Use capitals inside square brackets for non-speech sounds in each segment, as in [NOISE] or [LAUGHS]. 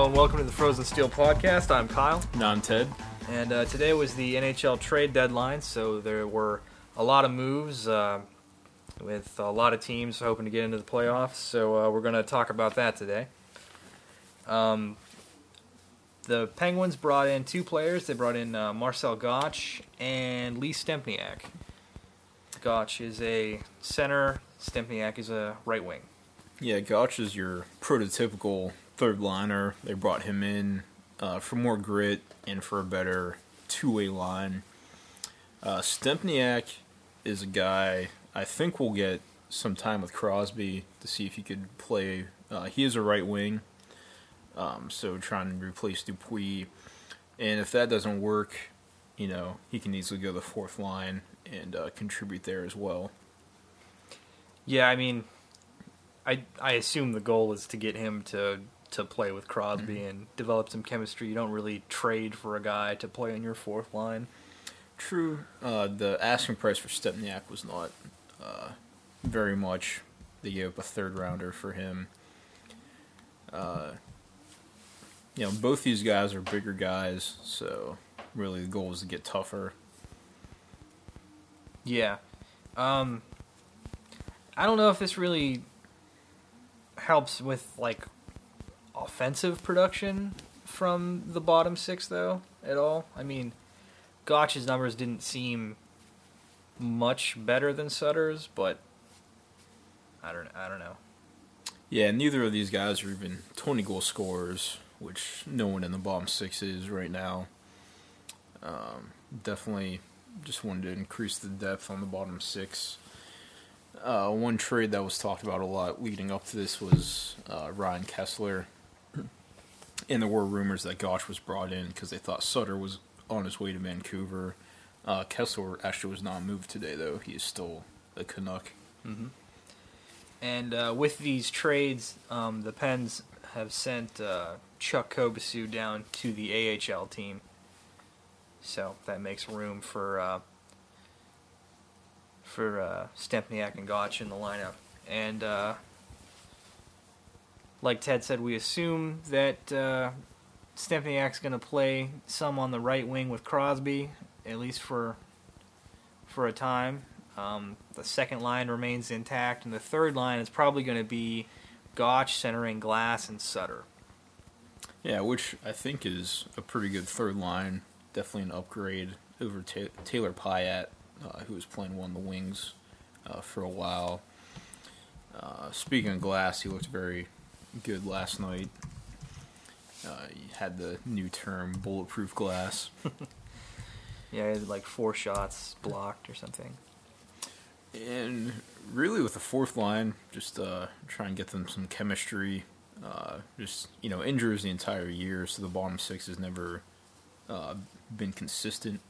Hello and welcome to the Frozen Steel podcast. I'm Kyle, No, I'm Ted. and uh, today was the NHL trade deadline, so there were a lot of moves uh, with a lot of teams hoping to get into the playoffs. So uh, we're going to talk about that today. Um, the Penguins brought in two players. They brought in uh, Marcel Goc and Lee Stempniak. Goc is a center. Stempniak is a right wing. Yeah, Goc is your prototypical third liner. They brought him in uh, for more grit and for a better two way line. Uh, Stempniak is a guy I think we'll get some time with Crosby to see if he could play. Uh, he is a right wing, um, so trying to replace Dupuis. And if that doesn't work, you know, he can easily go the fourth line and uh, contribute there as well. Yeah, I mean, I I assume the goal is to get him to to play with Crosby Mm-hmm. and develop some chemistry. You don't really trade for a guy to play on your fourth line. True. Uh, the asking price for Stempniak was not uh, very much. They gave up a third rounder for him. Uh, you know, both these guys are bigger guys, so really the goal is to get tougher. Yeah. Um I don't know if this really helps with like offensive production from the bottom 6 though at all. I mean, Goc's numbers didn't seem much better than Sutter's, but I don't I don't know. Yeah, neither of these guys are even 20 goal scorers, which no one in the bottom six is right now. Um, definitely just wanted to increase the depth on the bottom six. Uh, one trade that was talked about a lot leading up to this was uh, Ryan Kesler. And there were rumors that Goc was brought in because they thought Sutter was on his way to Vancouver. Uh, Kesler actually was not moved today, though. He is still a Canuck. And uh, with these trades, um, the Pens have sent uh, Chuck Kobasew down to the AHL team. So that makes room for uh, for uh, Stempniak and Goc in the lineup. And uh, like Ted said, we assume that uh, Stempniak's going to play some on the right wing with Crosby, at least for for a time. Um, the second line remains intact, and the third line is probably going to be Goc centering Glass and Sutter. Yeah, which I think is a pretty good third line. Definitely an upgrade over Ta Taylor Pyatt, uh, who was playing one of the wings uh, for a while. Uh, speaking of Glass, he looked very good last night. Uh, he had the new term bulletproof glass. [LAUGHS] Yeah, he had like four shots blocked or something. And really, with the fourth line, just uh, try and get them some chemistry. Uh, just you know, injuries the entire year, so the bottom six has never uh, been consistent.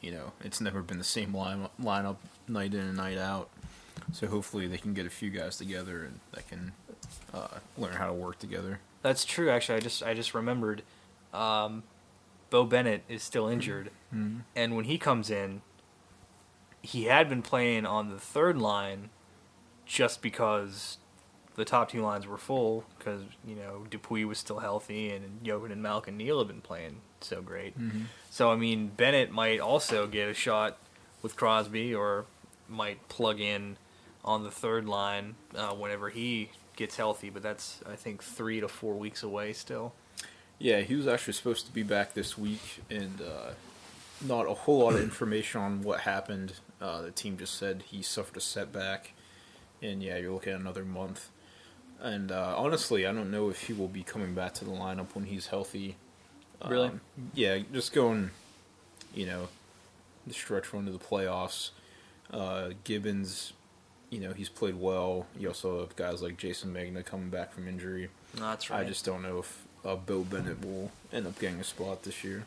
You know, it's never been the same line lineup night in and night out. So hopefully, they can get a few guys together and that can uh, learn how to work together. That's true. Actually, I just I just remembered. Um, Beau Bennett is still injured, Mm-hmm. and when he comes in, he had been playing on the third line, just because the top two lines were full. Because you know Dupuis was still healthy, and Jovan and Malkin Neal had been playing so great. So I mean, Bennett might also get a shot with Crosby, or might plug in on the third line uh, whenever he gets healthy. But that's I think three to four weeks away still. Yeah, he was actually supposed to be back this week, and uh, not a whole lot of information on what happened. Uh, the team just said he suffered a setback, and yeah, you're looking at another month. And uh, honestly, I don't know if he will be coming back to the lineup when he's healthy. Really? Um, yeah, just going, you know, the stretch run to the playoffs. Uh, Gibbons, you know, he's played well. You also have guys like Jayson Megna coming back from injury. That's right. I just don't know if uh, Bill Bennett will end up getting a spot this year.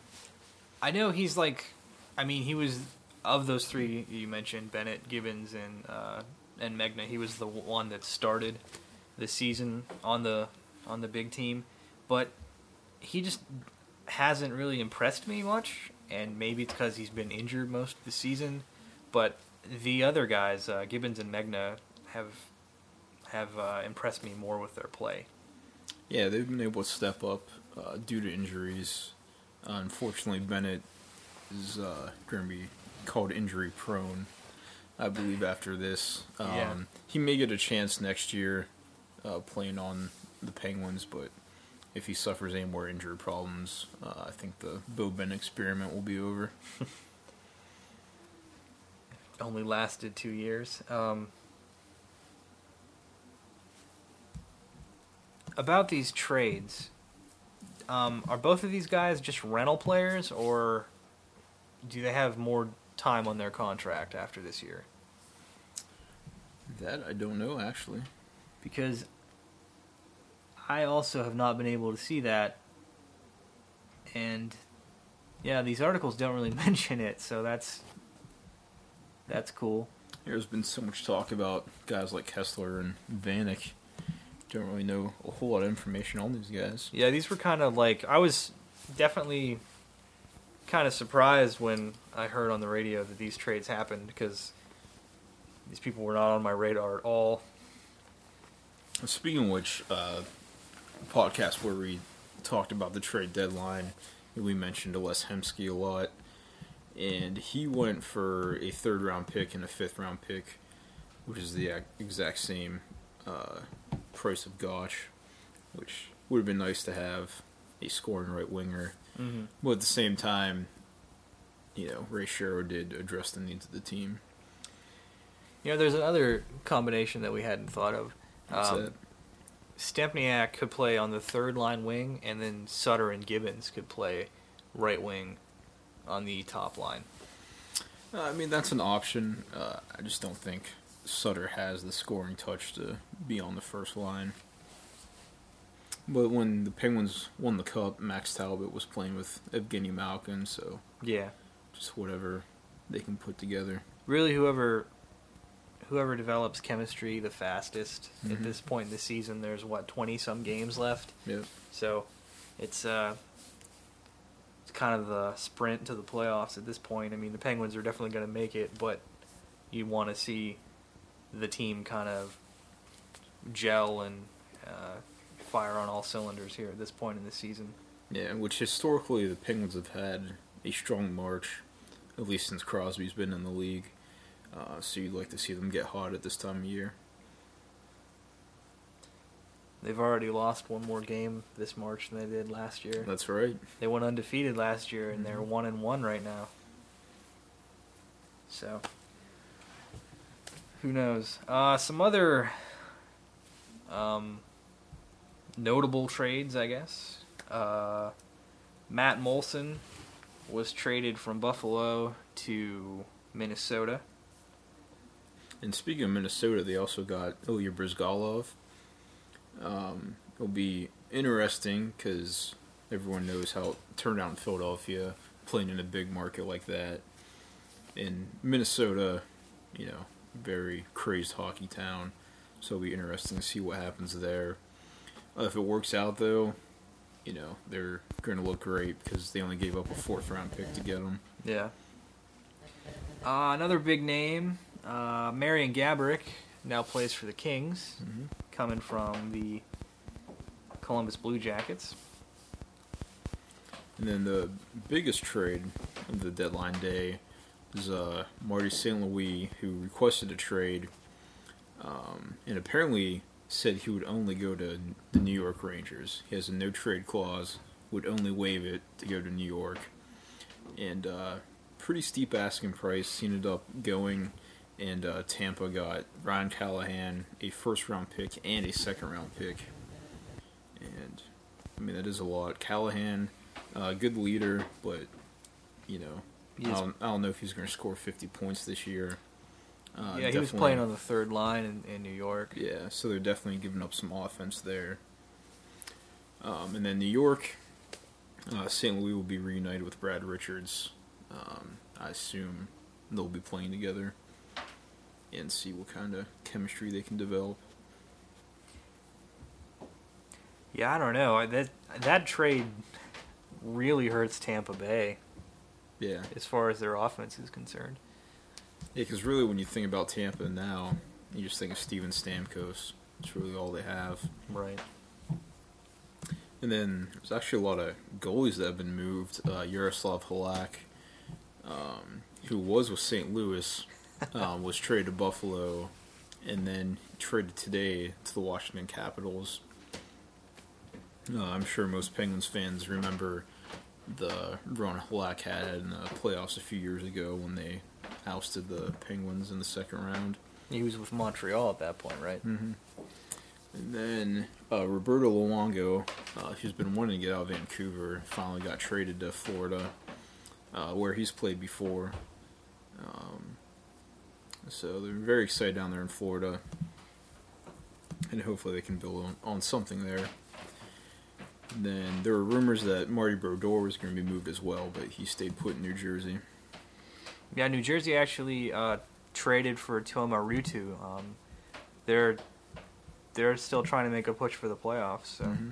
I know he's like, I mean, he was of those three you mentioned, Bennett, Gibbons, and uh, and Megna. He was the one that started the season on the on the big team, but he just hasn't really impressed me much. And maybe it's because he's been injured most of the season. But the other guys, uh, Gibbons and Megna, have have uh, impressed me more with their play. Yeah, they've been able to step up uh, due to injuries. Uh, unfortunately, Bennett is uh, going to be called injury prone, I believe, after this. Um, Yeah. He may get a chance next year uh, playing on the Penguins, but if he suffers any more injury problems, uh, I think the Beau Bennett experiment will be over. [LAUGHS] only lasted two years. Um, about these trades, um, are both of these guys just rental players, or do they have more time on their contract after this year? That I don't know, actually. Because I also have not been able to see that, and yeah, these articles don't really [LAUGHS] mention it, so that's that's cool. There's been so much talk about guys like Kesler and Vanek. Don't really know a whole lot of information on these guys. Yeah, these were kind of like I was definitely kind of surprised when I heard on the radio that these trades happened because these people were not on my radar at all. Speaking of which, uh, podcast where we talked about the trade deadline, we mentioned Les Hemsky a lot, and he went for a third round pick and a fifth round pick, which is the exact same uh, price of Goc, which would have been nice to have a scoring right winger. Mm-hmm. But at the same time, you know, Ray Shero did address the needs of the team. You know, there's another combination that we hadn't thought of. That's Um. Stempniak could play on the third line wing, and then Sutter and Gibbons could play right wing on the top line. Uh, I mean, that's an option. Uh, I just don't think Sutter has the scoring touch to be on the first line. But when the Penguins won the cup, Max Talbot was playing with Evgeny Malkin, so Yeah, just whatever they can put together. really, whoever whoever develops chemistry the fastest at Mhm. this point in the season. There's what twenty some games left. Yep. So it's uh kind of the sprint to the playoffs at this point. I mean, the Penguins are definitely going to make it, but you want to see the team kind of gel and uh, fire on all cylinders here at this point in the season. Yeah, which historically the Penguins have had a strong march, at least since Crosby's been in the league. Uh, so you'd like to see them get hot at this time of year. They've already lost one more game this March than they did last year. That's right. They went undefeated last year, and they're Mhm. one and one right now. So, who knows? Uh, some other um, notable trades, I guess. Uh, Matt Moulson was traded from Buffalo to Minnesota. And speaking of Minnesota, they also got Ilya Bryzgalov. Um, it'll be interesting because everyone knows how it turned out in Philadelphia, playing in a big market like that. In Minnesota, you know, very crazed hockey town, so it'll be interesting to see what happens there. Uh, if it works out, though, you know, they're going to look great because they only gave up a fourth round pick to get them. Yeah. Uh, another big name, uh, Marian Gaborik, now plays for the Kings. Mm-hmm. Coming from the Columbus Blue Jackets. And then the biggest trade of the deadline day is uh, Marty St. Louis, who requested a trade um, and apparently said he would only go to the New York Rangers. He has a no trade clause, would only waive it to go to New York. And uh, pretty steep asking price. He ended up going, and uh, Tampa got Ryan Callahan, a first round pick, and a second round pick. And I mean, that is a lot. Callahan, uh, good leader, but you know, I don't, I don't know if he's going to score 50 points this year. Uh, yeah, he was playing on the third line in, in New York. Yeah, so they're definitely giving up some offense there. Um, and then New York, uh, St. Louis will be reunited with Brad Richards. Um, I assume they'll be playing together and see what kind of chemistry they can develop. Yeah, I don't know. That that trade really hurts Tampa Bay Yeah, as far as their offense is concerned. yeah, because really, when you think about Tampa now, you just think of Steven Stamkos. It's really all they have. Right. And then there's actually a lot of goalies that have been moved. Uh, Yaroslav Halak, um, who was with St. Louis, um, was traded to Buffalo, and then traded today to the Washington Capitals. Uh, I'm sure most Penguins fans remember the run Halak had in the playoffs a few years ago when they ousted the Penguins in the second round. He was with Montreal at that point, right? Mm-hmm. And then uh, Roberto Luongo, uh, who's been wanting to get out of Vancouver, finally got traded to Florida, uh, where he's played before. So they're very excited down there in Florida, and hopefully they can build on, on something there. And then there were rumors that Marty Brodeur was going to be moved as well, but he stayed put in New Jersey. Yeah, New Jersey actually uh, traded for Tuomo Ruutu. Um, they're they're still trying to make a push for the playoffs, so. Mm-hmm.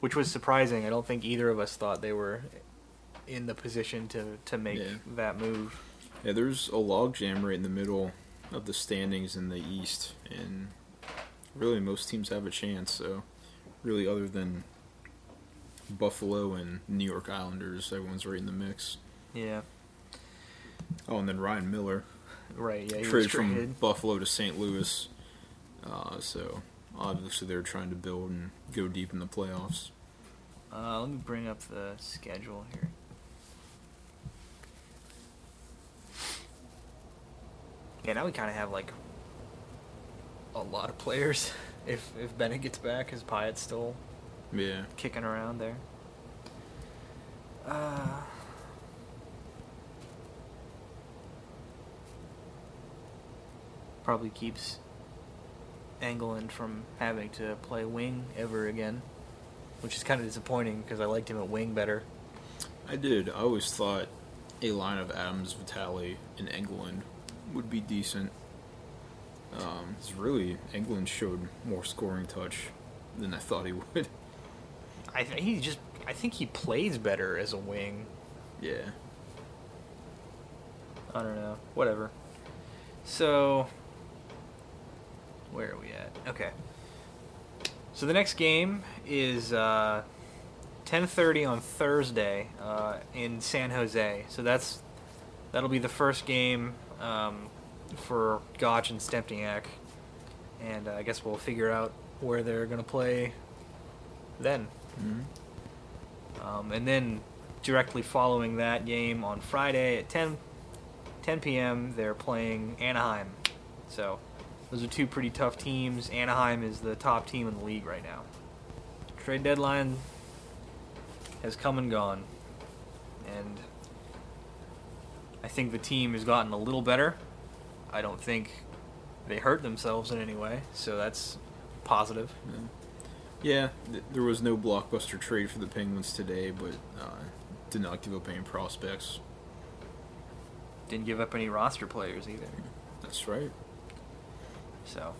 which was surprising. I don't think either of us thought they were in the position to to make Yeah. that move. Yeah, there's a logjam right in the middle of the standings in the East, and really most teams have a chance. So, really, other than Buffalo and New York Islanders, everyone's right in the mix. Yeah, Oh, and then Ryan Miller right. Yeah, traded from. Buffalo to St. Louis. Uh, so obviously they're trying to build and go deep in the playoffs. Uh, let me bring up the schedule here. Yeah, now we kind of have like a lot of players. [LAUGHS] If if Bennett gets back, is Pyatt still Yeah, kicking around there? Uh, probably keeps Engelland from having to play wing ever again, which is kind of disappointing because I liked him at wing better. I did. I always thought a line of Adams, Vitale, and Engelland would be decent. Um, it's really Engelland showed more scoring touch than I thought he would. [LAUGHS] I th- he just I think he plays better as a wing. yeah. I don't know. Whatever. So, where are we at? Okay. So the next game is uh, 10:30 on Thursday uh, in San Jose. So that's that'll be the first game um, for Goc and Stempniak, and uh, I guess we'll figure out where they're gonna play then. hmm Um, and then directly following that game on Friday at 10, 10 p.m., they're playing Anaheim. So those are two pretty tough teams. Anaheim is the top team in the league right now. Trade deadline has come and gone. And I think the team has gotten a little better. I don't think they hurt themselves in any way, so that's positive. Yeah, th- there was no blockbuster trade for the Penguins today, but uh, did not give up any prospects. Didn't give up any roster players either. That's right. So,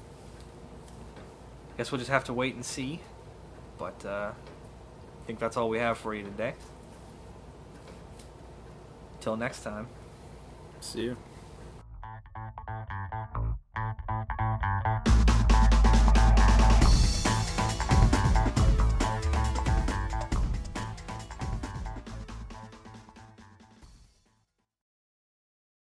I guess we'll just have to wait and see. But uh, I think that's all we have for you today. Till next time. See you.